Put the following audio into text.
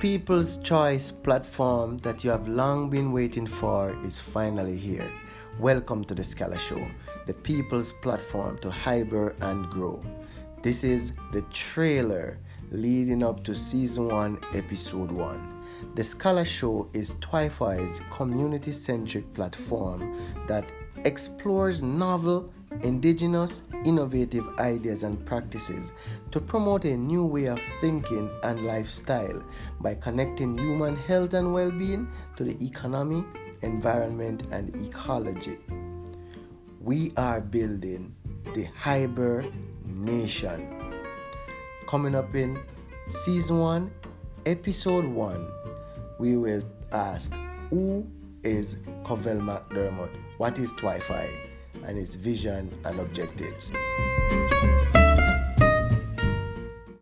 People's Choice platform that you have long been waiting for is finally here. Welcome to the Skalla Show, the people's platform to hyper and grow. This is the trailer leading up to season 1, episode 1. The Skalla Show is Twifi's community centric platform that explores novel, indigenous, innovative ideas and practices to promote a new way of thinking and lifestyle by connecting human health and well being to the economy, environment, and ecology. We are building the Hyper Nation. Coming up in season 1, episode 1, we will ask who is Covell McDermott? What is Twifi? And its vision and objectives.